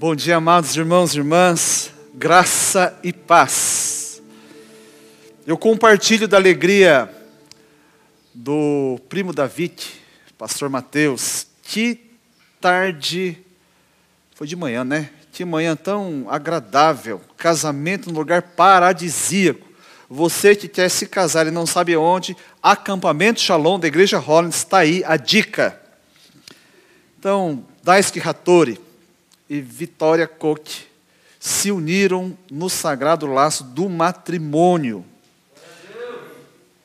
Bom dia, amados irmãos e irmãs, graça e paz. Eu compartilho da alegria do primo David, pastor Mateus. Que tarde, foi de manhã, né? Que manhã tão agradável, casamento no lugar paradisíaco. Você que quer se casar e não sabe onde, acampamento Shalom da Igreja Hollins está aí a dica. Então, Daisuke Hattori e Vitória Koch se uniram no sagrado laço do matrimônio.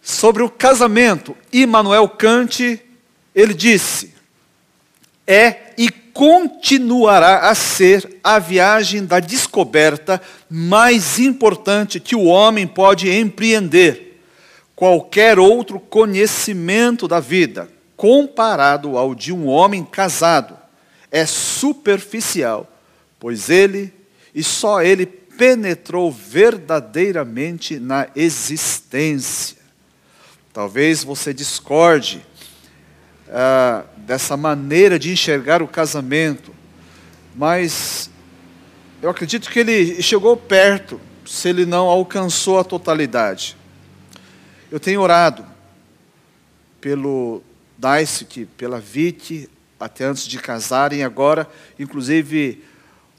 Sobre o casamento, Immanuel Kant, ele disse: é e continuará a ser a viagem da descoberta mais importante que o homem pode empreender. Qualquer outro conhecimento da vida, comparado ao de um homem casado, é superficial, pois ele e só ele penetrou verdadeiramente na existência. Talvez você discorde ah, dessa maneira de enxergar o casamento, mas eu acredito que ele chegou perto, se ele não alcançou a totalidade. Eu tenho orado pelo Daisuke, pela Vite, até antes de casarem, agora, inclusive,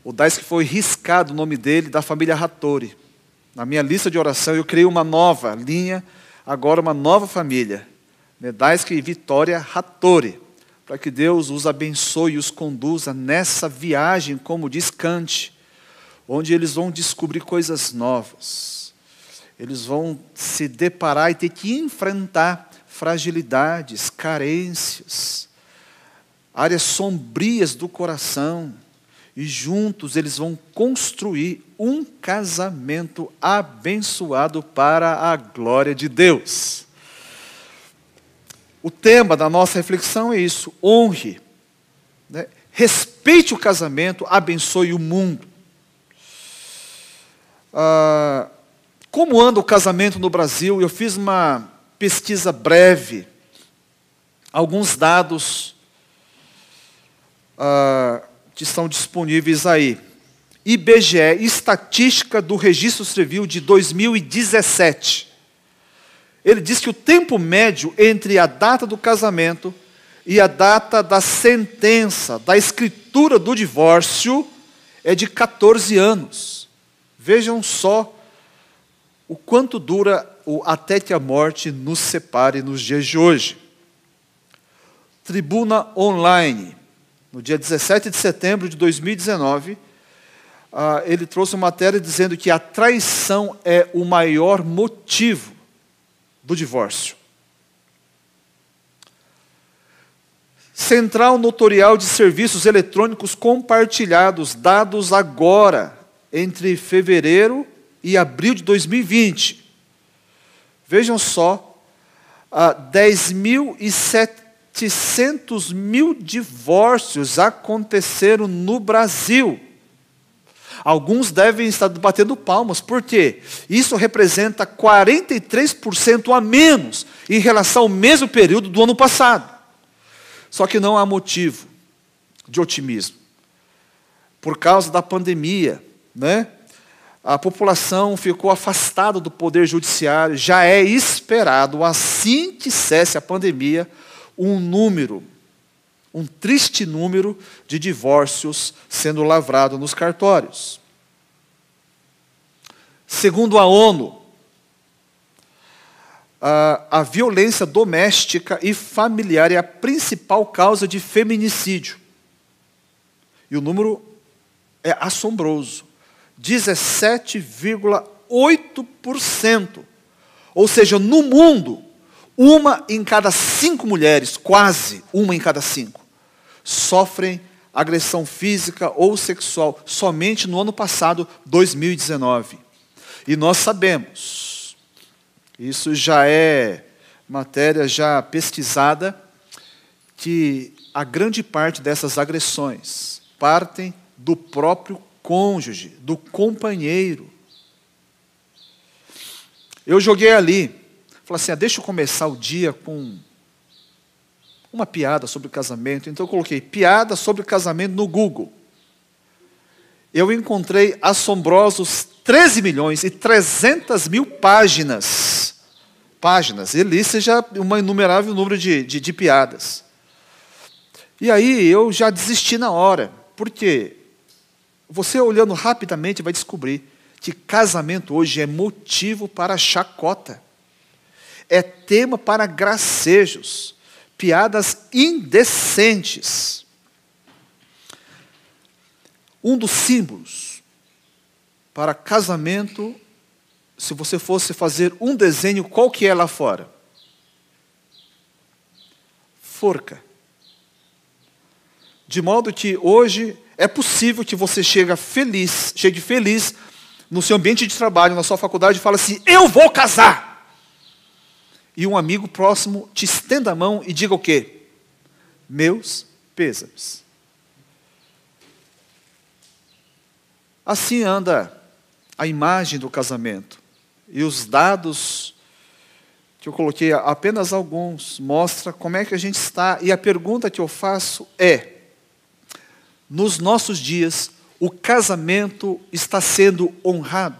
o Daisuke foi riscado o nome dele da família Hattori. Na minha lista de oração, eu criei uma nova linha, agora uma nova família. Né, Daisuke e Vitória Hattori. Para que Deus os abençoe e os conduza nessa viagem, como diz Kant, onde eles vão descobrir coisas novas. Eles vão se deparar e ter que enfrentar fragilidades, carências, áreas sombrias do coração, e juntos eles vão construir um casamento abençoado para a glória de Deus. O tema da nossa reflexão é isso: honre, né? respeite o casamento, abençoe o mundo. Ah, como anda o casamento no Brasil? Eu fiz uma pesquisa breve, alguns dados ah, que estão disponíveis aí. IBGE, Estatística do Registro Civil de 2017. Ele diz que o tempo médio entre a data do casamento e a data da sentença, da escritura do divórcio, é de 14 anos. Vejam só o quanto dura o até que a morte nos separe nos dias de hoje. Tribuna Online, no dia 17 de setembro de 2019, ah, ele trouxe uma matéria dizendo que a traição é o maior motivo do divórcio. Central Notorial de Serviços Eletrônicos Compartilhados, dados agora, entre fevereiro e abril de 2020. Vejam só, ah, 10.700 700 mil divórcios aconteceram no Brasil. Alguns devem estar batendo palmas, porque isso representa 43% a menos em relação ao mesmo período do ano passado. Só que não há motivo de otimismo. Por causa da pandemia, né? a população ficou afastada do poder judiciário, já é esperado, assim que cesse a pandemia, um número, um triste número de divórcios sendo lavrado nos cartórios. Segundo a ONU, a, a violência doméstica e familiar é a principal causa de feminicídio. E o número é assombroso. 17,8%. Ou seja, no mundo, uma em cada cinco mulheres, quase uma em cada cinco, sofrem agressão física ou sexual somente no ano passado, 2019. E nós sabemos, isso já é matéria já pesquisada, que a grande parte dessas agressões partem do próprio cônjuge, do companheiro. Eu joguei ali, falei assim: ah, deixa eu começar o dia com uma piada sobre casamento. Então eu coloquei piada sobre casamento no Google. eu encontrei assombrosos 13 milhões e 300 mil páginas. Páginas. E ali seja um inumerável número de, de, de piadas. E aí eu já desisti na hora. Porque você olhando rapidamente vai descobrir que casamento hoje é motivo para chacota. É tema para gracejos, piadas indecentes. Um dos símbolos para casamento, se você fosse fazer um desenho, qual que é lá fora? Forca. De modo que hoje é possível que você chegue feliz, chegue feliz no seu ambiente de trabalho, na sua faculdade, e fale assim: Eu vou casar. E um amigo próximo te estenda a mão e diga o quê? Meus pêsames. Assim anda a imagem do casamento. E os dados que eu coloquei, apenas alguns, mostra como é que a gente está. E a pergunta que eu faço é: nos nossos dias, o casamento está sendo honrado?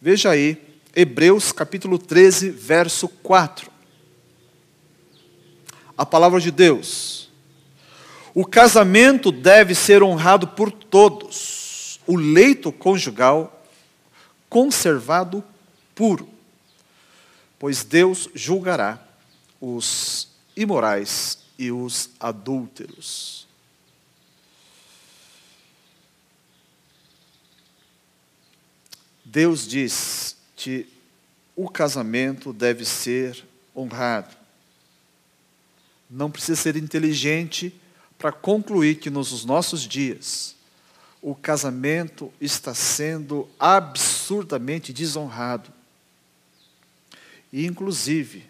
Veja aí, Hebreus capítulo 13, verso 4. A palavra de Deus. O casamento deve ser honrado por todos, o leito conjugal conservado puro, pois Deus julgará os imorais e os adúlteros. Deus diz que o casamento deve ser honrado. Não precisa ser inteligente para concluir que nos nossos dias o casamento está sendo absurdamente desonrado. E, inclusive,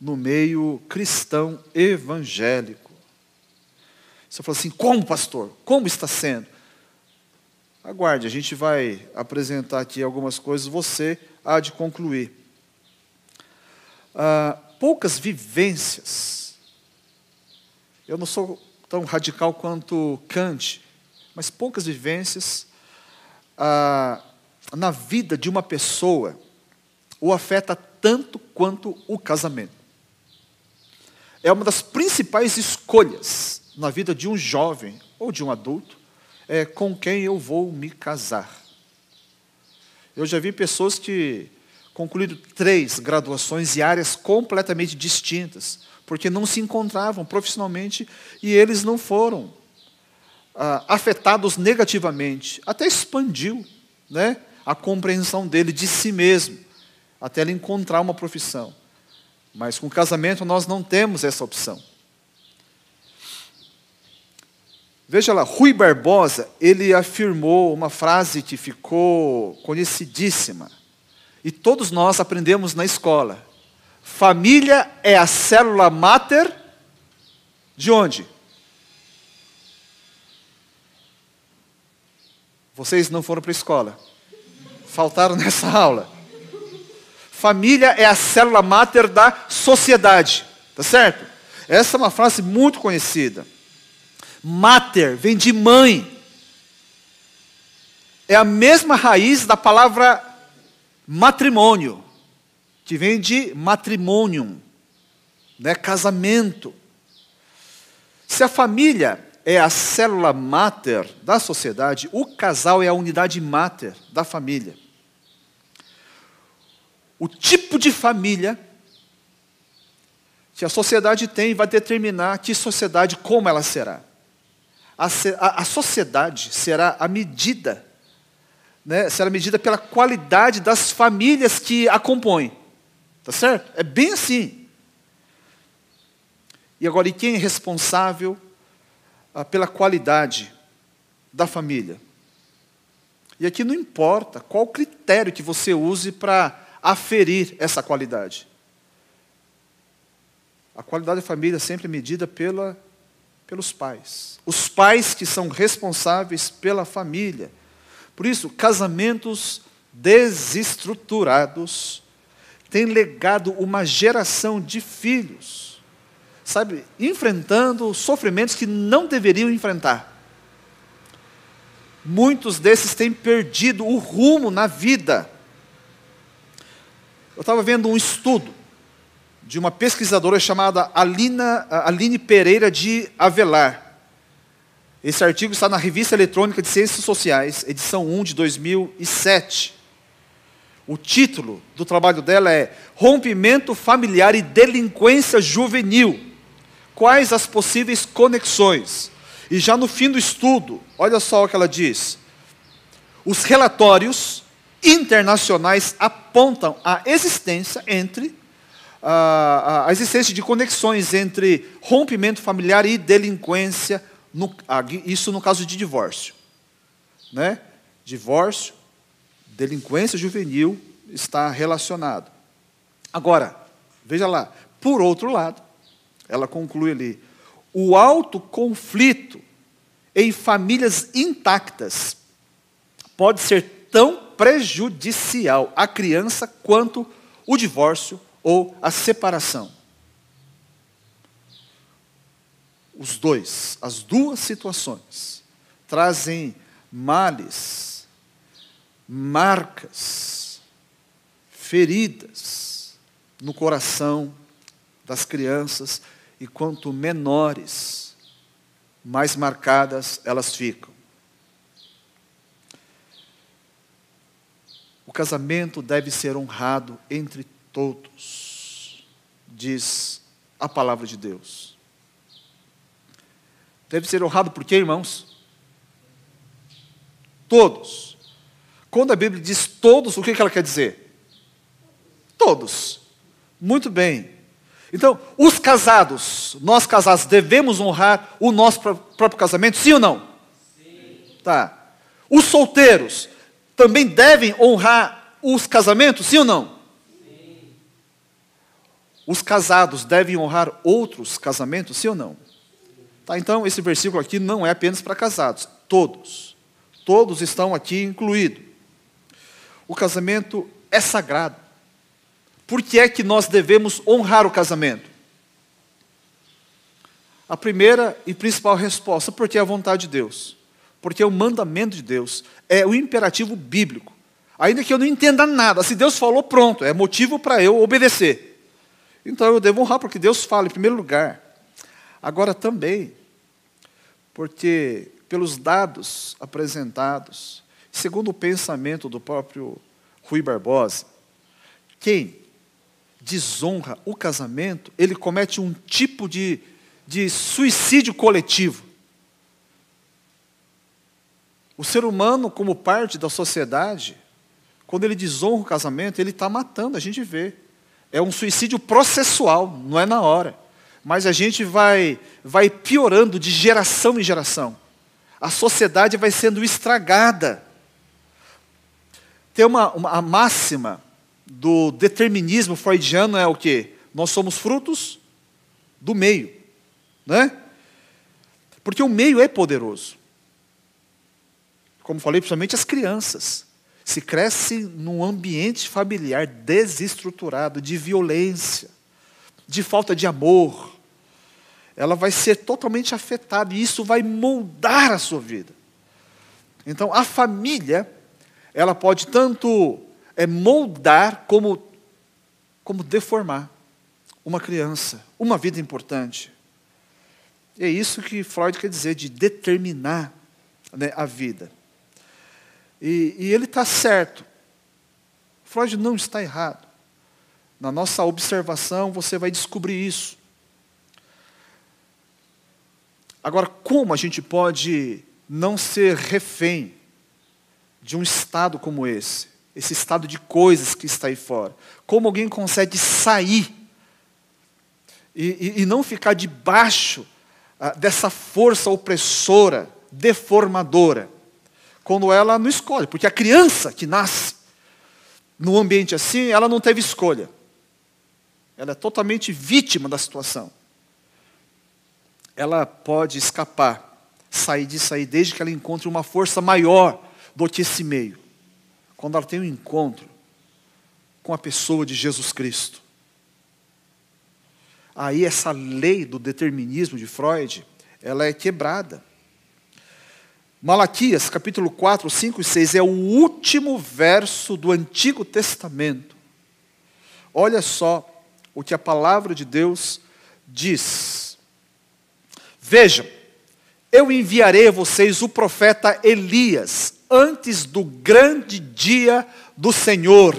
no meio cristão evangélico. Você fala assim: como, pastor? Como está sendo? Aguarde, a gente vai apresentar aqui algumas coisas, você há de concluir. Ah, poucas vivências. Eu não sou tão radical quanto Kant, mas poucas vivências ah, na vida de uma pessoa o afeta tanto quanto o casamento é uma das principais escolhas na vida de um jovem ou de um adulto, é com quem eu vou me casar. Eu já vi pessoas que concluíram três graduações em áreas completamente distintas, porque não se encontravam profissionalmente e eles não foram ah, afetados negativamente. Até expandiu né, a compreensão dele de si mesmo, até ele encontrar uma profissão. Mas com casamento nós não temos essa opção. Veja lá, Rui Barbosa, ele afirmou uma frase que ficou conhecidíssima. E todos nós aprendemos na escola. Família é a célula máter de onde? Vocês não foram para a escola. Faltaram nessa aula. Família é a célula máter da sociedade. Tá certo? Essa é uma frase muito conhecida. Mater vem de mãe. É a mesma raiz da palavra matrimônio, que vem de matrimônio, né? casamento. Se a família é a célula máter da sociedade, o casal é a unidade máter da família o tipo de família que a sociedade tem vai determinar que sociedade, como ela será. A, a, sociedade será a medida, né, será medida pela qualidade das famílias que a compõem. Tá certo? É bem assim. E agora, e quem é responsável ah, pela qualidade da família? E aqui não importa qual critério que você use para aferir essa qualidade. A qualidade da família é sempre medida pela, pelos pais. Os pais que são responsáveis pela família. Por isso, casamentos desestruturados têm legado uma geração de filhos sabe, enfrentando sofrimentos que não deveriam enfrentar. Muitos desses têm perdido o rumo na vida. Eu estava vendo um estudo de uma pesquisadora chamada Alina, Aline Pereira de Avelar. Esse artigo está na Revista Eletrônica de Ciências Sociais, edição 1 de 2007. O título do trabalho dela é Rompimento Familiar e Delinquência Juvenil. Quais as possíveis conexões? E já no fim do estudo, olha só o que ela diz. Os relatórios internacionais apontam a existência entre a, a existência de conexões entre rompimento familiar e delinquência, no, isso no caso de divórcio. Né? Divórcio, delinquência juvenil está relacionado. Agora, veja lá, por outro lado, ela conclui ali, o alto conflito em famílias intactas pode ser tão prejudicial à criança quanto o divórcio ou a separação. Os dois, as duas situações, trazem males, marcas, feridas no coração das crianças, e quanto menores, mais marcadas elas ficam. O casamento deve ser honrado entre todos, diz a palavra de Deus. Deve ser honrado por quê, irmãos? Todos. Quando a Bíblia diz todos, o que ela quer dizer? Todos. Muito bem. Então, os casados, nós casados, devemos honrar o nosso próprio casamento, sim ou não? Sim. Tá. Os solteiros também devem honrar os casamentos, sim ou não? Os casados devem honrar outros casamentos, sim ou não? Tá, então, esse versículo aqui não é apenas para casados, todos. Todos estão aqui incluídos. O casamento é sagrado. Por que é que nós devemos honrar o casamento? A primeira e principal resposta, porque é a vontade de Deus. Porque é o mandamento de Deus, é o imperativo bíblico. Ainda que eu não entenda nada, se Deus falou, pronto, é motivo para eu obedecer. Então eu devo honrar porque Deus fala em primeiro lugar. Agora também, porque pelos dados apresentados, segundo o pensamento do próprio Rui Barbosa, quem desonra o casamento, ele comete um tipo de, de suicídio coletivo. O ser humano, como parte da sociedade, quando ele desonra o casamento, ele está matando, a gente vê. É um suicídio processual, não é na hora. Mas a gente vai, vai piorando de geração em geração. A sociedade vai sendo estragada. Tem uma, uma a máxima do determinismo freudiano é o quê? Nós somos frutos do meio, né? Porque o meio é poderoso. Como falei, principalmente as crianças se cresce num ambiente familiar desestruturado, de violência, de falta de amor, ela vai ser totalmente afetada e isso vai moldar a sua vida. Então, a família, ela pode tanto é, moldar como, como deformar uma criança, uma vida importante. E é isso que Freud quer dizer de determinar né, a vida. E, e ele está certo. Freud não está errado. Na nossa observação, você vai descobrir isso. Agora, como a gente pode não ser refém de um estado como esse? Esse estado de coisas que está aí fora. Como alguém consegue sair e, e, e não ficar debaixo ah, dessa força opressora, deformadora? quando ela não escolhe, porque a criança que nasce num ambiente assim, ela não teve escolha. Ela é totalmente vítima da situação. Ela pode escapar, sair disso aí, desde que ela encontre uma força maior do que esse meio. Quando ela tem um encontro com a pessoa de Jesus Cristo. aí essa lei do determinismo de Freud, ela é quebrada. Malaquias, capítulo 4, 5 e 6, é o último verso do Antigo Testamento. Olha só o que a palavra de Deus diz. Vejam, eu enviarei a vocês o profeta Elias antes do grande dia do Senhor.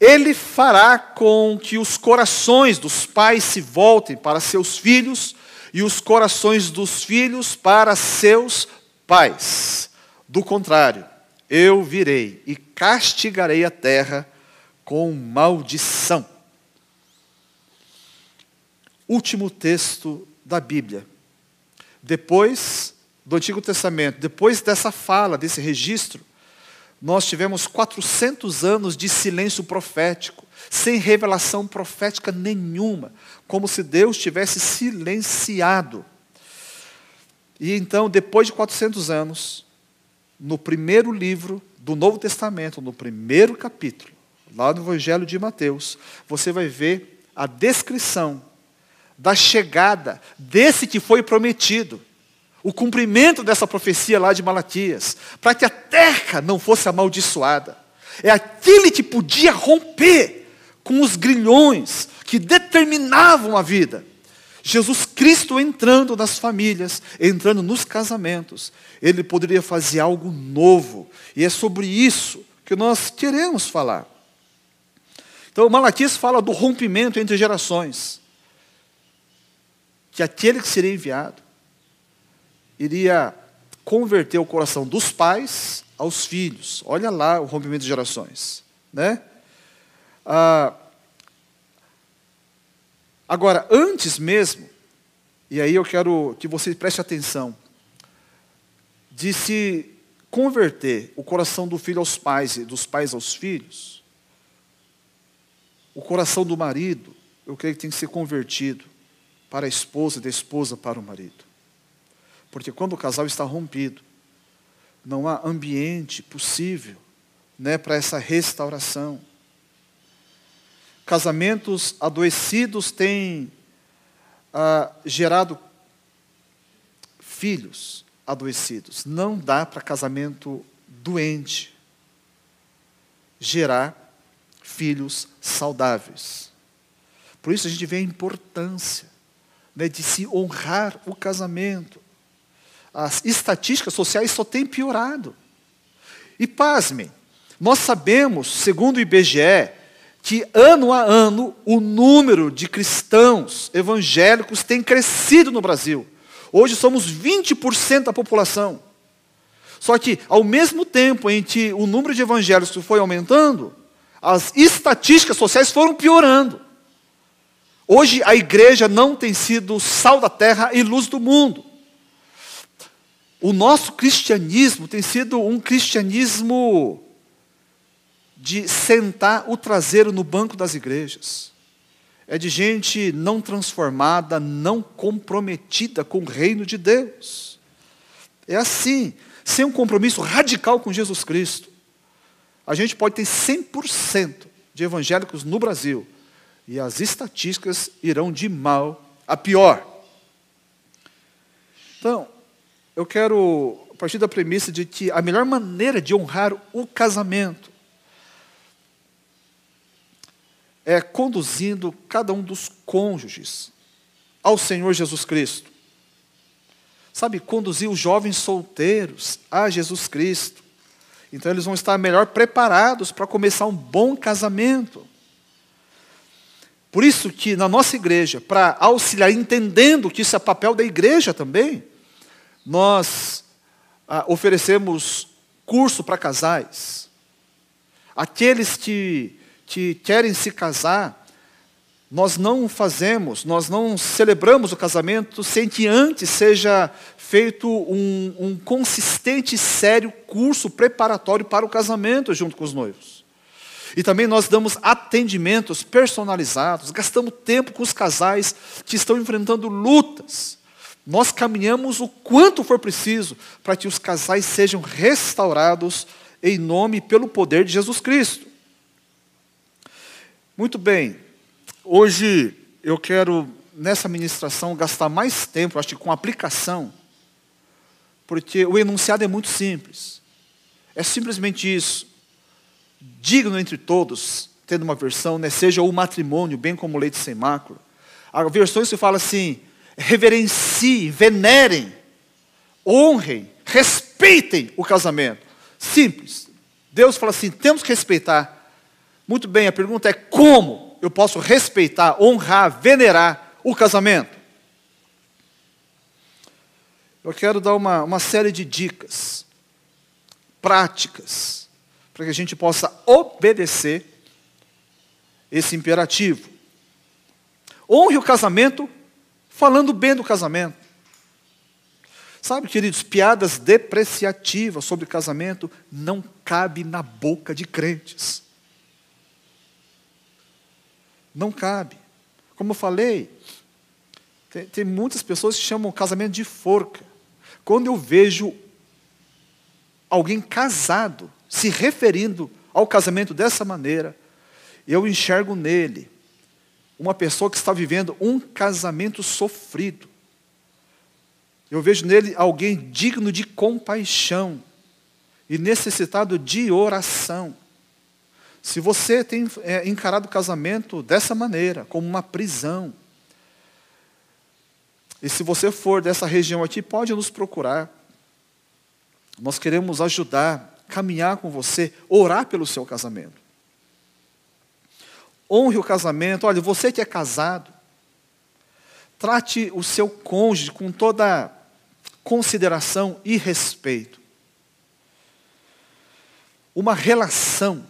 Ele fará com que os corações dos pais se voltem para seus filhos e os corações dos filhos para seus pais. Do contrário, eu virei e castigarei a terra com maldição. Último texto da Bíblia. Depois do Antigo Testamento, depois dessa fala, desse registro, nós tivemos 400 anos de silêncio profético, sem revelação profética nenhuma, como se Deus tivesse silenciado. E então, depois de 400 anos, no primeiro livro do Novo Testamento, no primeiro capítulo, lá no Evangelho de Mateus, você vai ver a descrição da chegada desse que foi prometido, o cumprimento dessa profecia lá de Malaquias, para que a terra não fosse amaldiçoada. É aquele que podia romper com os grilhões que determinavam a vida. Jesus Cristo entrando nas famílias, entrando nos casamentos, ele poderia fazer algo novo, e é sobre isso que nós queremos falar. Então, Malaquias fala do rompimento entre gerações, que aquele que seria enviado iria converter o coração dos pais aos filhos. Olha lá o rompimento de gerações, né? Ah, Agora, antes mesmo, e aí eu quero que você preste atenção, de se converter o coração do filho aos pais e dos pais aos filhos, o coração do marido, eu creio que tem que ser convertido para a esposa e da esposa para o marido. Porque quando o casal está rompido, não há ambiente possível né, para essa restauração. Casamentos adoecidos têm ah, gerado filhos adoecidos. Não dá para casamento doente gerar filhos saudáveis. Por isso a gente vê a importância né, de se honrar o casamento. As estatísticas sociais só têm piorado. E pasmem, nós sabemos, segundo o IBGE, que ano a ano o número de cristãos evangélicos tem crescido no Brasil. Hoje somos 20% da população. Só que, ao mesmo tempo em que o número de evangélicos foi aumentando, as estatísticas sociais foram piorando. Hoje a igreja não tem sido sal da terra e luz do mundo. O nosso cristianismo tem sido um cristianismo de sentar o traseiro no banco das igrejas. É de gente não transformada, não comprometida com o reino de Deus. É assim, sem um compromisso radical com Jesus Cristo. A gente pode ter 100% de evangélicos no Brasil e as estatísticas irão de mal a pior. Então, eu quero partir da premissa de que a melhor maneira de honrar o casamento é conduzindo cada um dos cônjuges ao Senhor Jesus Cristo. Sabe, conduzir os jovens solteiros a Jesus Cristo. Então eles vão estar melhor preparados para começar um bom casamento. Por isso que na nossa igreja, para auxiliar, entendendo que isso é papel da igreja também, nós ah, oferecemos curso para casais. Aqueles que que querem se casar, nós não fazemos, nós não celebramos o casamento sem que antes seja feito um, um consistente e sério curso preparatório para o casamento junto com os noivos. E também nós damos atendimentos personalizados, gastamos tempo com os casais que estão enfrentando lutas. Nós caminhamos o quanto for preciso para que os casais sejam restaurados em nome e pelo poder de Jesus Cristo. Muito bem, hoje eu quero, nessa ministração, gastar mais tempo, acho que com aplicação, porque o enunciado é muito simples. É simplesmente isso. Digno entre todos, tendo uma versão, né, seja o matrimônio, bem como leite sem mácula. Há versões que fala assim: reverenciem, venerem, honrem, respeitem o casamento. Simples. Deus fala assim: temos que respeitar. Muito bem, a pergunta é como eu posso respeitar, honrar, venerar o casamento? Eu quero dar uma, uma série de dicas práticas para que a gente possa obedecer esse imperativo. Honre o casamento falando bem do casamento. Sabe, queridos, piadas depreciativas sobre casamento não cabe na boca de crentes. Não cabe. Como eu falei, tem, tem muitas pessoas que chamam casamento de forca. Quando eu vejo alguém casado se referindo ao casamento dessa maneira, eu enxergo nele uma pessoa que está vivendo um casamento sofrido. Eu vejo nele alguém digno de compaixão e necessitado de oração. Se você tem é, encarado o casamento dessa maneira, como uma prisão, e se você for dessa região aqui, pode nos procurar. Nós queremos ajudar, caminhar com você, orar pelo seu casamento. Honre o casamento. Olha, você que é casado, trate o seu cônjuge com toda consideração e respeito. Uma relação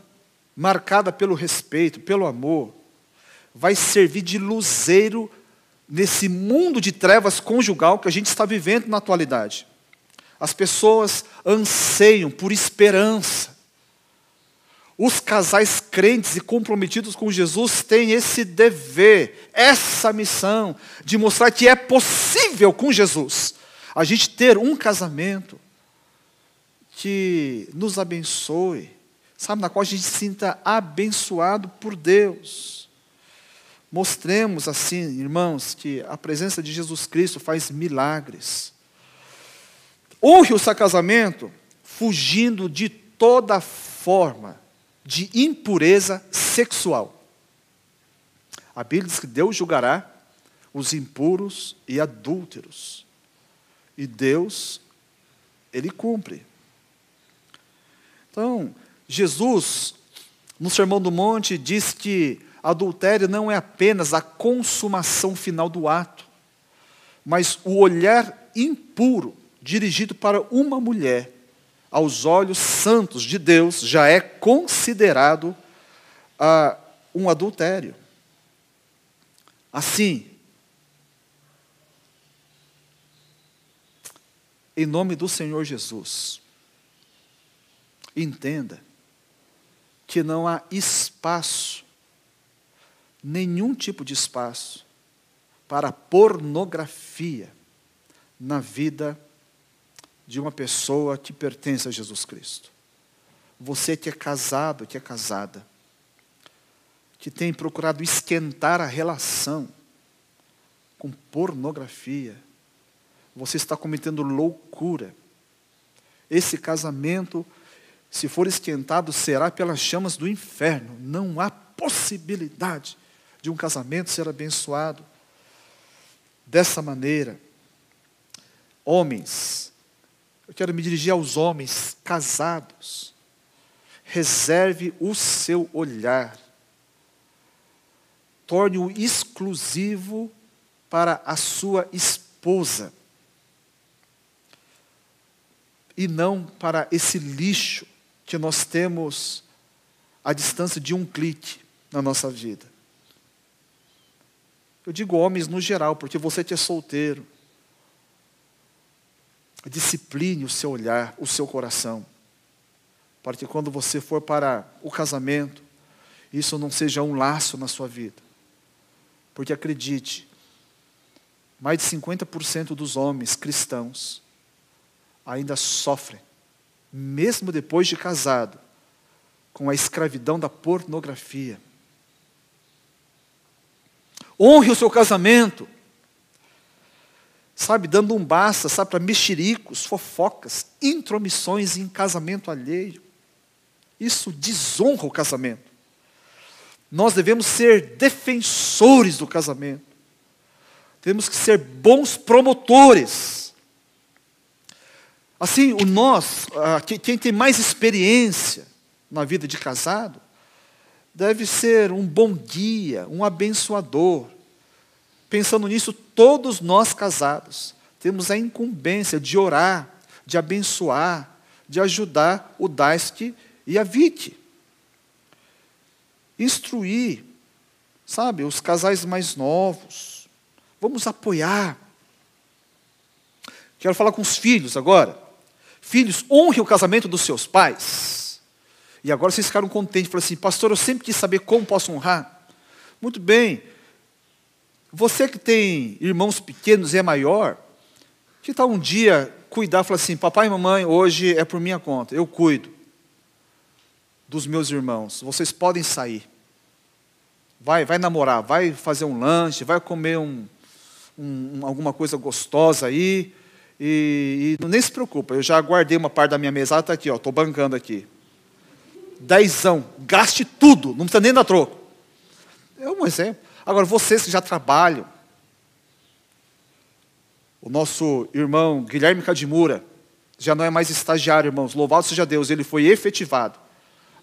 marcada pelo respeito, pelo amor, vai servir de luzeiro nesse mundo de trevas conjugal que a gente está vivendo na atualidade. As pessoas anseiam por esperança. Os casais crentes e comprometidos com Jesus têm esse dever, essa missão de mostrar que é possível com Jesus a gente ter um casamento que nos abençoe, sabe, na qual a gente se sinta abençoado por Deus. Mostremos assim, irmãos, que a presença de Jesus Cristo faz milagres. Honre o seu casamento fugindo de toda forma de impureza sexual. A Bíblia diz que Deus julgará os impuros e adúlteros. E Deus, Ele cumpre. Então, Jesus, no Sermão do Monte, diz que adultério não é apenas a consumação final do ato, mas o olhar impuro dirigido para uma mulher, aos olhos santos de Deus, já é considerado ah, um adultério. Assim, em nome do Senhor Jesus. Entenda que não há espaço, nenhum tipo de espaço, para pornografia na vida de uma pessoa que pertence a Jesus Cristo. Você que é casado, que é casada, que tem procurado esquentar a relação com pornografia, você está cometendo loucura. Esse casamento, se for esquentado, será pelas chamas do inferno. Não há possibilidade de um casamento ser abençoado dessa maneira. Homens, eu quero me dirigir aos homens casados. Reserve o seu olhar. Torne-o exclusivo para a sua esposa e não para esse lixo que nós temos à distância de um clique na nossa vida. Eu digo homens no geral, porque você que é solteiro, discipline o seu olhar, o seu coração, para que quando você for para o casamento, isso não seja um laço na sua vida. Porque acredite, mais de 50% dos homens cristãos ainda sofrem, mesmo depois de casado, com a escravidão da pornografia. Honre o seu casamento. Sabe, dando um basta, sabe, para mexericos, fofocas, intromissões em casamento alheio. Isso desonra o casamento. Nós devemos ser defensores do casamento. Temos que ser bons promotores. Assim, o nós, quem tem mais experiência na vida de casado, deve ser um bom guia, um abençoador. Pensando nisso, todos nós casados temos a incumbência de orar, de abençoar, de ajudar o Daisque e a Vite. Instruir, sabe, os casais mais novos. Vamos apoiar. Quero falar com os filhos agora. Filhos, honre o casamento dos seus pais. E agora vocês ficaram contentes, falaram assim, pastor, eu sempre quis saber como posso honrar. Muito bem. Você que tem irmãos pequenos e é maior, que tal um dia cuidar falar assim, papai e mamãe, hoje é por minha conta, eu cuido dos meus irmãos. Vocês podem sair. Vai, vai namorar, vai fazer um lanche, vai comer um, um, alguma coisa gostosa aí. E, e, nem se preocupa, eu já guardei uma parte da minha mesa, está aqui, estou bancando aqui dezão, gaste tudo, não precisa nem dar troco. É um exemplo. Agora, vocês que já trabalham, o nosso irmão Guilherme Cadimura, já não é mais estagiário, irmãos, louvado seja Deus, ele foi efetivado.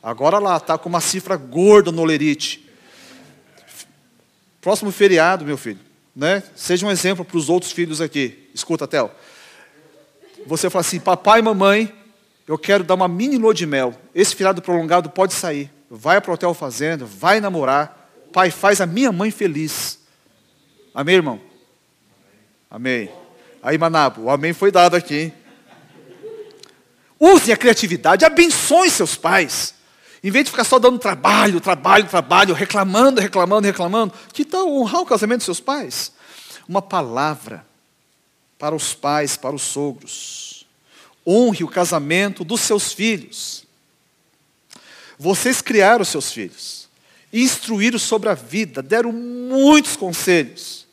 Agora lá, está com uma cifra gorda no Lerite. Próximo feriado, meu filho, né? seja um exemplo para os outros filhos aqui. Escuta, Tel. Você fala assim, papai e mamãe eu quero dar uma mini lua de mel. Esse feriado prolongado pode sair. Vai para o hotel fazenda, vai namorar. Pai, faz a minha mãe feliz. Amém, irmão? Amém. Aí, Manabo, o amém foi dado aqui. Use a criatividade, abençoe seus pais. Em vez de ficar só dando trabalho, trabalho, trabalho, reclamando, reclamando, reclamando, que tal honrar o casamento dos seus pais? Uma palavra para os pais, para os sogros honre o casamento dos seus filhos. Vocês criaram os seus filhos, instruíram sobre a vida, deram muitos conselhos.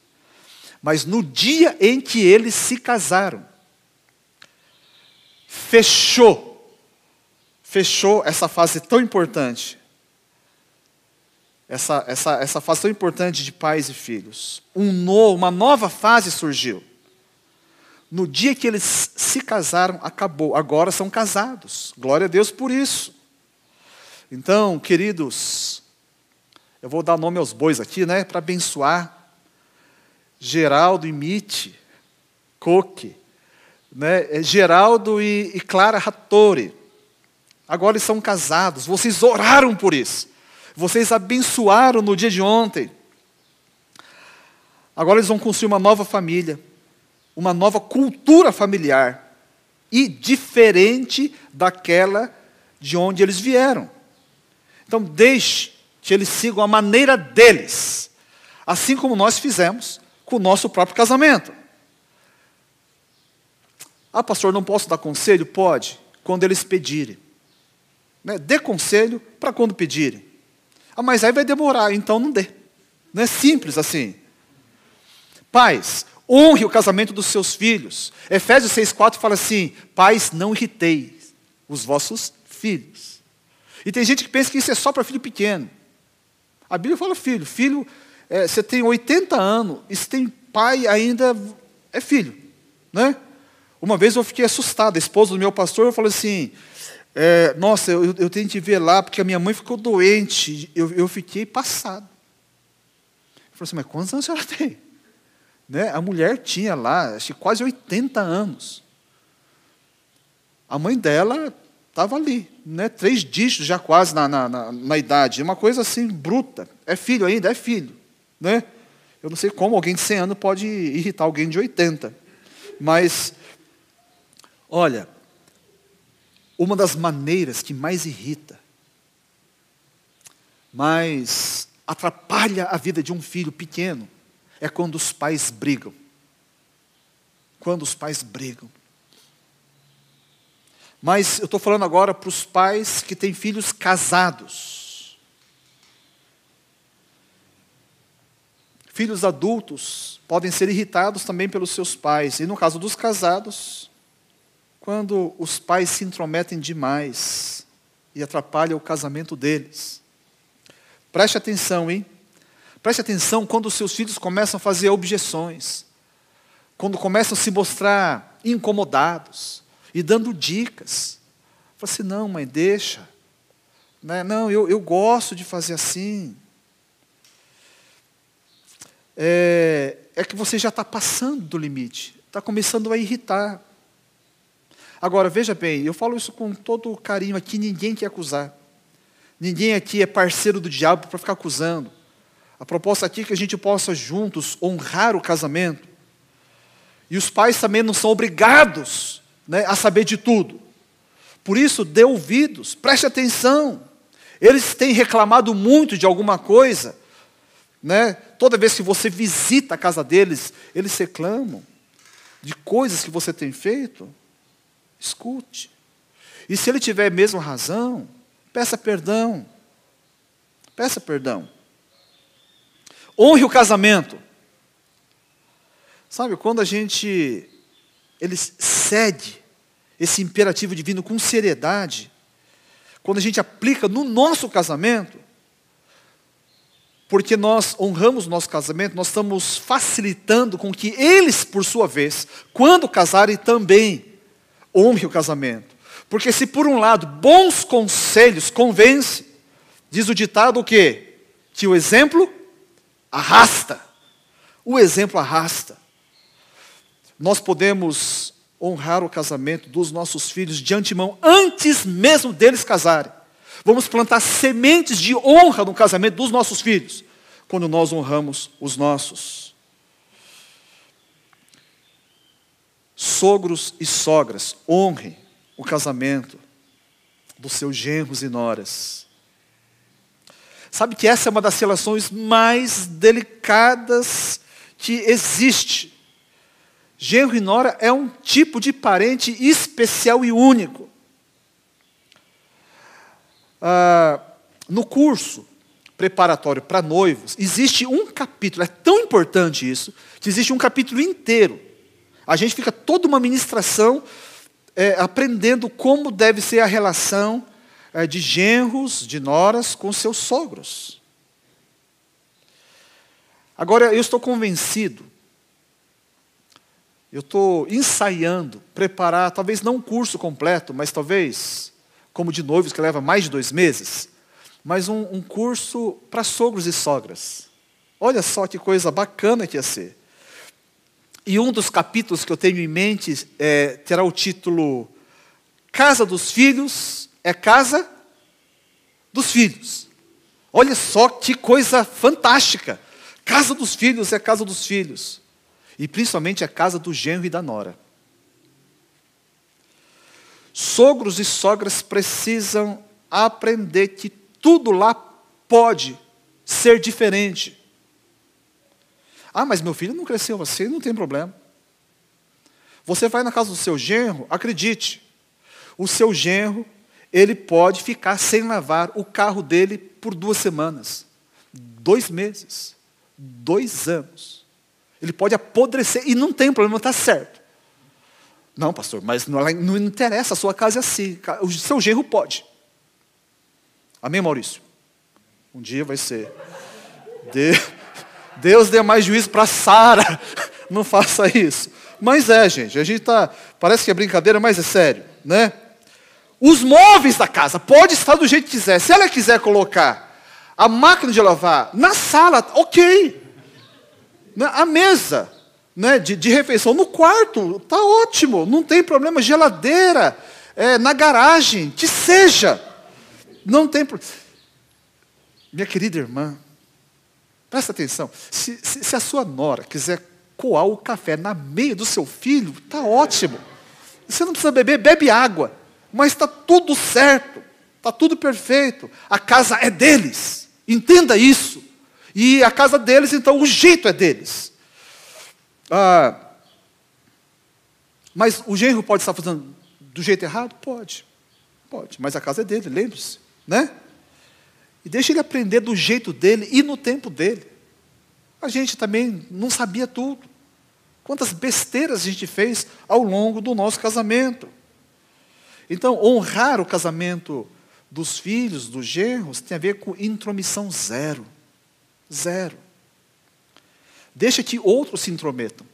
Mas no dia em que eles se casaram, fechou, fechou essa fase tão importante, essa, essa, essa fase tão importante de pais e filhos. Um no, uma nova fase surgiu. No dia que eles se casaram, acabou. Agora são casados. Glória a Deus por isso. Então, queridos, eu vou dar nome aos bois aqui, né, para abençoar. Geraldo e Mite, Coque, né, é Geraldo e, e Clara Rattori. Agora eles são casados. Vocês oraram por isso. Vocês abençoaram no dia de ontem. Agora eles vão construir uma nova família uma nova cultura familiar e diferente daquela de onde eles vieram. Então, deixe que eles sigam a maneira deles, assim como nós fizemos com o nosso próprio casamento. Ah, pastor, não posso dar conselho? Pode, quando eles pedirem. Né? Dê conselho para quando pedirem. Ah, mas aí vai demorar, então não dê. Não é simples assim. Pais, Honre o casamento dos seus filhos. Efésios 6,4 fala assim: Pais, não irriteis os vossos filhos. E tem gente que pensa que isso é só para filho pequeno. A Bíblia fala filho. Filho, é, você tem 80 anos, e se tem pai ainda, é filho. Né? Uma vez eu fiquei assustado, a esposa do meu pastor falou assim: é, Nossa, eu, eu tenho que ver lá, porque a minha mãe ficou doente. Eu, eu fiquei passado. Eu falei assim: Mas quantos anos a senhora tem? Né? A mulher tinha lá, acho quase 80 anos. A mãe dela estava ali, né? três dígitos já quase na, na, na, na, idade. Uma coisa assim, bruta. É filho ainda? É filho. Né? Eu não sei como alguém de 100 anos pode irritar alguém de 80. Mas, olha, uma das maneiras que mais irrita, mais atrapalha a vida de um filho pequeno, é quando os pais brigam. Quando os pais brigam. Mas eu estou falando agora para os pais que têm filhos casados. Filhos adultos podem ser irritados também pelos seus pais. E no caso dos casados, quando os pais se intrometem demais e atrapalham o casamento deles. Preste atenção, hein? Preste atenção quando os seus filhos começam a fazer objeções, quando começam a se mostrar incomodados e dando dicas. Fala assim: não, mãe, deixa. Né? Não, eu, eu gosto de fazer assim é, é que você já está passando do limite, está começando a irritar. Agora, veja bem, eu falo isso com todo carinho aqui, ninguém quer acusar. Ninguém aqui é parceiro do diabo para ficar acusando. A proposta aqui é que a gente possa juntos honrar o casamento. E os pais também não são obrigados né, a saber de tudo. Por isso, dê ouvidos, preste atenção. Eles têm reclamado muito de alguma coisa, né? Toda vez que você visita a casa deles, eles reclamam de coisas que você tem feito. Escute. E se ele tiver mesmo razão, peça perdão. Peça perdão. Honre o casamento. Sabe, quando a gente ele cede esse imperativo divino com seriedade, quando a gente aplica no nosso casamento, porque nós honramos o nosso casamento, nós estamos facilitando com que eles, por sua vez, quando casarem, também honrem o casamento. Porque se por um lado bons conselhos convence, diz o ditado o quê? Que o exemplo arrasta. O exemplo arrasta. Nós podemos honrar o casamento dos nossos filhos de antemão, antes mesmo deles casarem. Vamos plantar sementes de honra no casamento dos nossos filhos, quando nós honramos os nossos. Sogros e sogras, honrem o casamento dos seus genros e noras. Sabe que essa é uma das relações mais delicadas que existe. Genro e nora é um tipo de parente especial e único. Ah, no curso preparatório para noivos, existe um capítulo, é tão importante isso, que existe um capítulo inteiro. A gente fica toda uma ministração é, aprendendo como deve ser a relação é, de genros, de noras com seus sogros. Agora, eu estou convencido, eu estou ensaiando, preparar, talvez não um curso completo, mas talvez como de noivos, que leva mais de dois meses, mas um, um curso para sogros e sogras. Olha só que coisa bacana que ia ser. E um dos capítulos que eu tenho em mente é, terá o título Casa dos Filhos é Casa dos Filhos. Olha só que coisa fantástica. Casa dos Filhos é Casa dos Filhos. E principalmente é casa do genro e da nora. Sogros e sogras precisam aprender que tudo lá pode ser diferente. Ah, mas meu filho não cresceu assim, não tem problema. Você vai na casa do seu genro, acredite, o seu genro, ele pode ficar sem lavar o carro dele por duas semanas, dois meses, dois anos. Ele pode apodrecer e não tem problema, está certo. Não, pastor, mas não, interessa, a sua casa é assim. O seu genro pode. Amém, Maurício? Um dia vai ser. Deus dê mais juízo para Sara. Não faça isso. Mas é, gente, a gente tá. Parece que é brincadeira, mas é sério, né? Os móveis da casa, pode estar do jeito que quiser. Se ela quiser colocar a máquina de lavar na sala, ok. A mesa, né, de, de refeição no quarto, está ótimo, não tem problema. Geladeira, é, na garagem, que seja. Não tem problema. Minha querida irmã, presta atenção. Se, se, se, a sua nora quiser coar o café na meia do seu filho, está ótimo. Você não precisa beber, bebe água. Mas está tudo certo, está tudo perfeito. A casa é deles. Entenda isso. E a casa deles, então, o jeito é deles. Ah, mas o genro pode estar fazendo do jeito errado? Pode. Pode. Mas a casa é dele, lembre-se. Né? E deixa ele aprender do jeito dele e no tempo dele. a gente também não sabia tudo. Quantas besteiras a gente fez ao longo do nosso casamento. Então, honrar o casamento dos filhos, dos genros, tem a ver com intromissão zero. Zero. Deixa que outros se intrometam.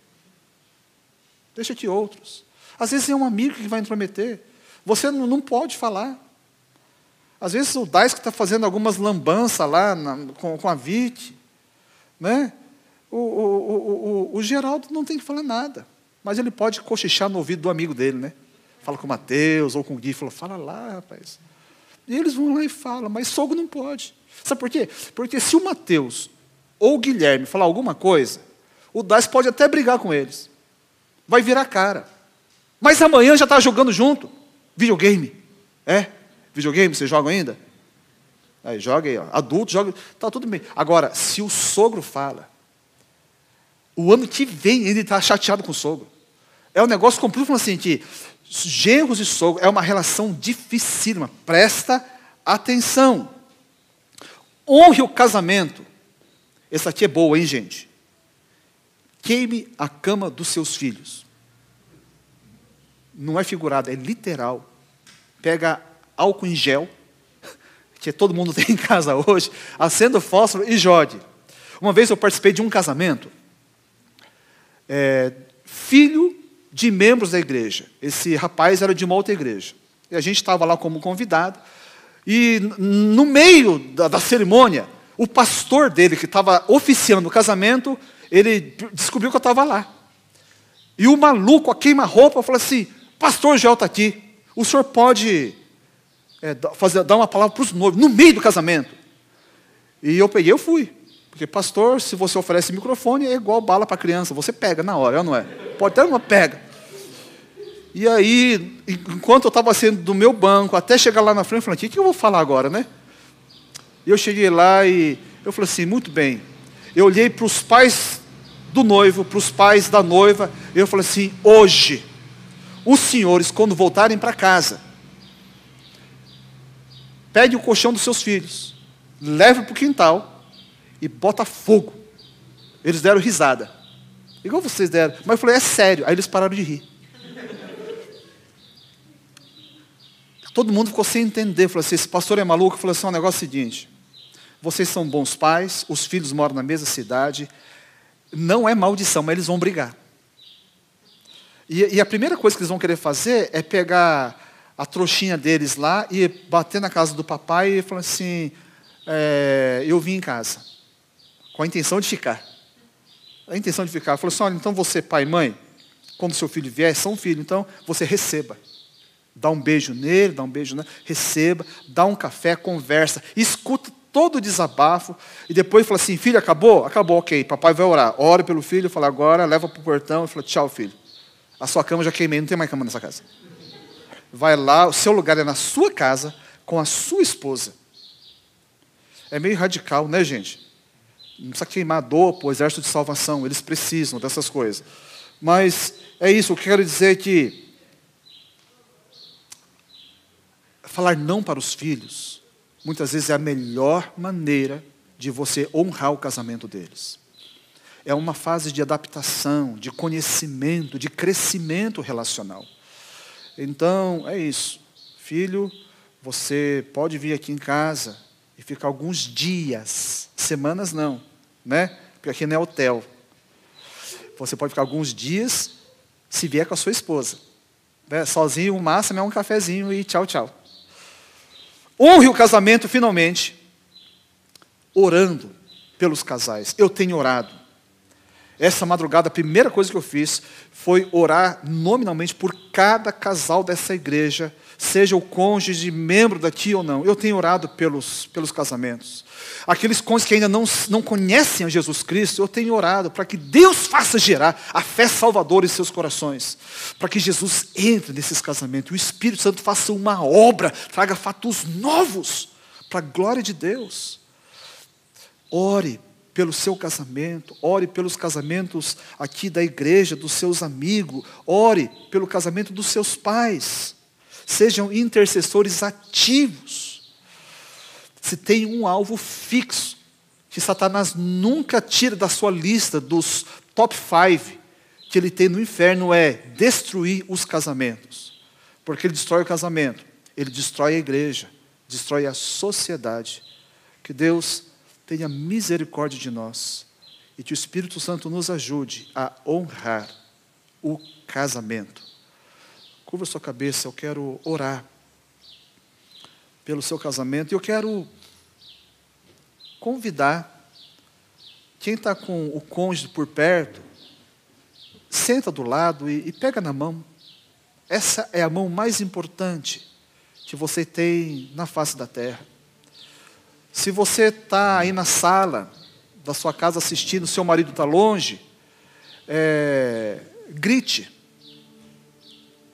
Deixa que outros. Às vezes é um amigo que vai intrometer. Você não, pode falar. Às vezes o Dais que está fazendo algumas lambanças lá na, com, com a Vite. Né? O, o, o, o, Geraldo não tem que falar nada. Mas ele pode cochichar no ouvido do amigo dele, né? Fala com o Mateus ou com o Gui, fala, fala lá, rapaz. E eles vão lá e falam, mas sogro não pode. Sabe por quê? Porque se o Mateus ou o Guilherme falar alguma coisa, o Dais pode até brigar com eles. Vai virar cara. Mas amanhã já está jogando junto. Videogame. É? Videogame, você joga ainda? Aí, joga aí, ó. adulto, joga. Está tudo bem. Agora, se o sogro fala, o ano que vem ele está chateado com o sogro. É um negócio completo assim, que genros e sogro é uma relação dificílima. Presta atenção. Honre o casamento. Essa aqui é boa, hein, gente? Queime a cama dos seus filhos. Não é figurado, é literal. Pega álcool em gel, que todo mundo tem em casa hoje, acenda o fósforo e jogue. Uma vez eu participei de um casamento, é, filho de membros da igreja. Esse rapaz era de uma outra igreja. E a gente estava lá como convidado. E no meio da, da cerimônia, o pastor dele, que estava oficiando o casamento, ele descobriu que eu estava lá. E o maluco, a queima-roupa, falou assim: Pastor Joel está aqui, o senhor pode é, fazer, dar uma palavra para os noivos, no meio do casamento. E eu peguei, eu fui. Porque, pastor, se você oferece microfone, é igual bala para criança, você pega na hora, não é? Pode ter uma, pega. E aí, enquanto eu estava saindo do meu banco, até chegar lá na frente, eu falei, o que, eu vou falar agora, né? E eu cheguei lá e eu falei assim, muito bem. Eu olhei para os pais do noivo, para os pais da noiva, e eu falei assim, hoje, os senhores, quando voltarem para casa, pegue o colchão dos seus filhos, leve para o quintal e bota fogo. Eles deram risada. Igual vocês deram. Mas eu falei, é sério. Aí eles pararam de rir. Todo mundo ficou sem entender. Falou assim, esse pastor é maluco. Falou assim, o negócio é o seguinte. Vocês são bons pais, os filhos moram na mesma cidade. Não é maldição, mas eles vão brigar. E, e a primeira coisa que eles vão querer fazer é pegar a trouxinha deles lá e bater na casa do papai e falar assim: é, Eu vim em casa, com a intenção de ficar. A intenção de ficar. Falou assim: Olha, então você, pai e mãe, quando seu filho vier, são filho, então você receba. Dá um beijo nele, dá um beijo nele, receba, dá um café, conversa, escuta todo o desabafo, e depois fala assim: Filho, acabou? Acabou, ok. Papai vai orar. Ora pelo filho, fala agora, leva para o portão e fala: Tchau, filho. A sua cama já queimei, não tem mais cama nessa casa. Vai lá, o seu lugar é na sua casa, com a sua esposa. É meio radical, né, gente? Não precisa queimar a dor para o exército de salvação, eles precisam dessas coisas. Mas é isso, o que eu quero dizer é que falar não para os filhos, muitas vezes é a melhor maneira de você honrar o casamento deles é uma fase de adaptação, de conhecimento, de crescimento relacional. Então, é isso. Filho, você pode vir aqui em casa e ficar alguns dias, semanas não, né? Porque aqui não é hotel. Você pode ficar alguns dias se vier com a sua esposa. Né? Sozinho, o máximo é um cafezinho e tchau, tchau. Honre o casamento finalmente, orando pelos casais. Eu tenho orado. Essa madrugada, a primeira coisa que eu fiz foi orar nominalmente por cada casal dessa igreja, seja o cônjuge, membro daqui ou não. Eu tenho orado pelos, pelos casamentos. Aqueles cônjuges que ainda não, não conhecem a Jesus Cristo, eu tenho orado para que Deus faça gerar a fé salvadora em seus corações, para que Jesus entre nesses casamentos, o Espírito Santo faça uma obra, traga fatos novos para a glória de Deus. Ore pelo seu casamento, ore pelos casamentos aqui da igreja, dos seus amigos, ore pelo casamento dos seus pais. Sejam intercessores ativos. Se tem um alvo fixo, que Satanás nunca tira da sua lista dos top five que ele tem no inferno é destruir os casamentos. Porque ele destrói o casamento, ele destrói a igreja, destrói a sociedade. Que Deus tenha misericórdia de nós e que o Espírito Santo nos ajude a honrar o casamento. Curva sua cabeça, eu quero orar pelo seu casamento e eu quero convidar quem está com o cônjuge por perto, senta do lado e, e pega na mão. Essa é a mão mais importante que você tem na face da terra. Se você está aí na sala da sua casa assistindo, seu marido está longe, é, grite.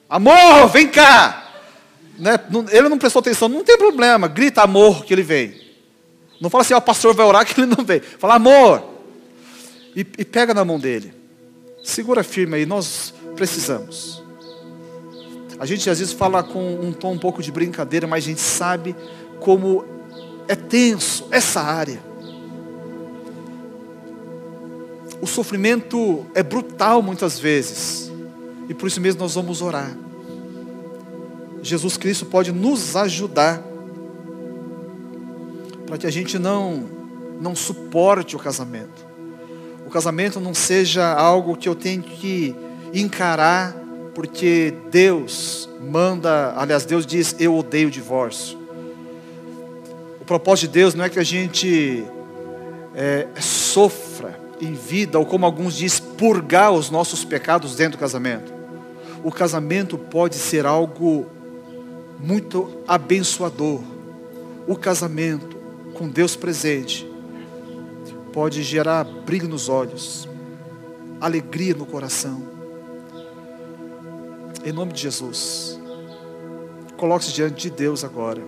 Amor, vem cá! Né? Ele não prestou atenção, não tem problema, grita amor que ele vem. Não fala assim, o pastor vai orar que ele não vem. Fala amor. E, e pega na mão dele. Segura firme aí, nós precisamos. A gente às vezes fala com um tom um pouco de brincadeira, mas a gente sabe como é tenso essa área. O sofrimento é brutal muitas vezes. E por isso mesmo nós vamos orar. Jesus Cristo pode nos ajudar para que a gente não não suporte o casamento. O casamento não seja algo que eu tenho que encarar porque Deus manda, aliás, Deus diz: "Eu odeio o divórcio". O propósito de Deus não é que a gente é, sofra em vida, ou como alguns dizem, purgar os nossos pecados dentro do casamento. O casamento pode ser algo muito abençoador. O casamento com Deus presente pode gerar brilho nos olhos, alegria no coração. Em nome de Jesus, coloque-se diante de Deus agora.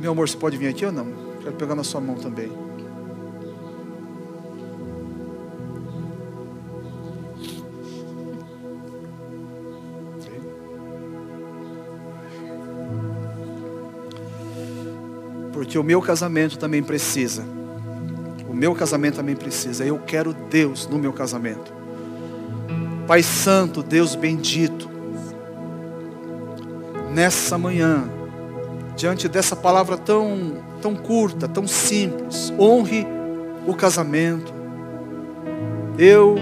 Meu amor, você pode vir aqui ou não? Quero pegar na sua mão também. Porque o meu casamento também precisa. O meu casamento também precisa. Eu quero Deus no meu casamento. Pai Santo, Deus bendito. Nessa manhã, diante dessa palavra tão, tão curta, tão simples, honre o casamento. Eu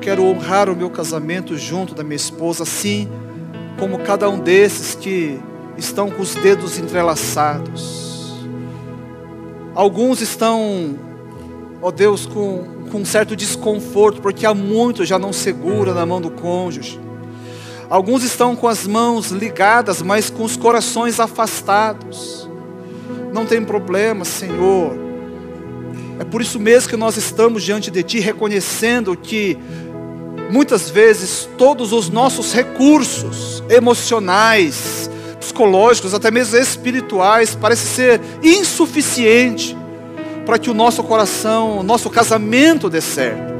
quero honrar o meu casamento junto da minha esposa, assim como cada um desses que estão com os dedos entrelaçados Alguns estão, ó Deus, com, com um certo desconforto, porque há muito já não segura na mão do cônjuge. Alguns estão com as mãos ligadas, mas com os corações afastados. Não tem problema, Senhor. É por isso mesmo que nós estamos diante de Ti, reconhecendo que muitas vezes todos os nossos recursos emocionais, psicológicos, até mesmo espirituais, parece ser insuficiente para que o nosso coração, o nosso casamento dê certo.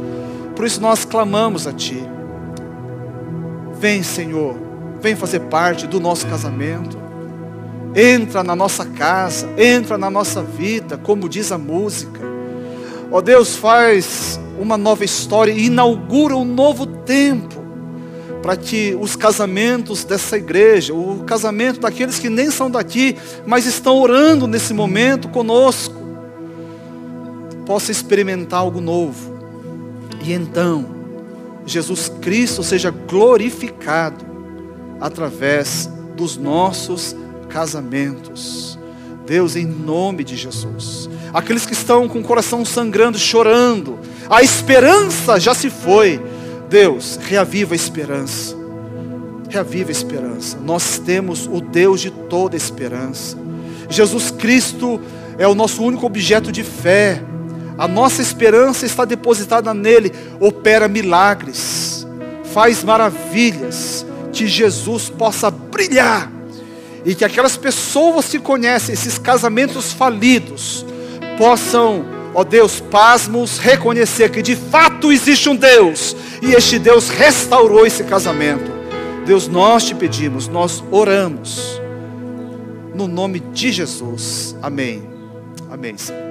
Por isso nós clamamos a Ti. Vem, Senhor, vem fazer parte do nosso casamento. Entra na nossa casa, entra na nossa vida, como diz a música. Ó oh Deus, faz uma nova história e inaugura um novo tempo para que os casamentos dessa igreja, o casamento daqueles que nem são daqui, mas estão orando nesse momento conosco, possa experimentar algo novo. E então, Jesus Cristo seja glorificado através dos nossos casamentos. Deus, em nome de Jesus. Aqueles que estão com o coração sangrando, chorando, a esperança já se foi Deus, reaviva a esperança. Reaviva a esperança. Nós temos o Deus de toda esperança. Jesus Cristo é o nosso único objeto de fé. A nossa esperança está depositada nele. Opera milagres, faz maravilhas. Que Jesus possa brilhar e que aquelas pessoas que conhecem esses casamentos falidos possam, ó Deus, pasmos, reconhecer que de fato existe um Deus e este Deus restaurou esse casamento. Deus, nós te pedimos, nós oramos. No nome de Jesus. Amém. Amém, Senhor.